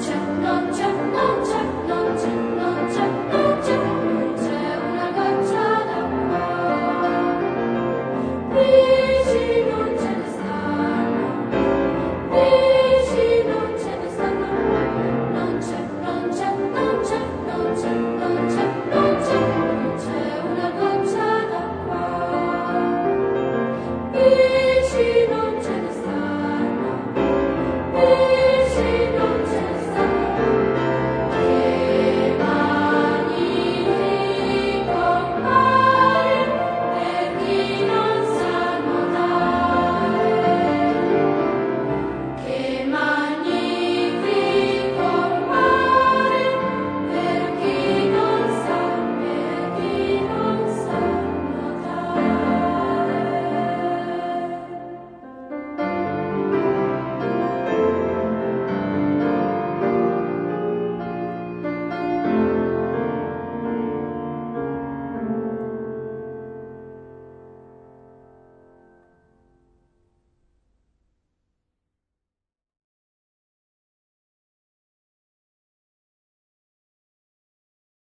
on, check, on, check, on, check.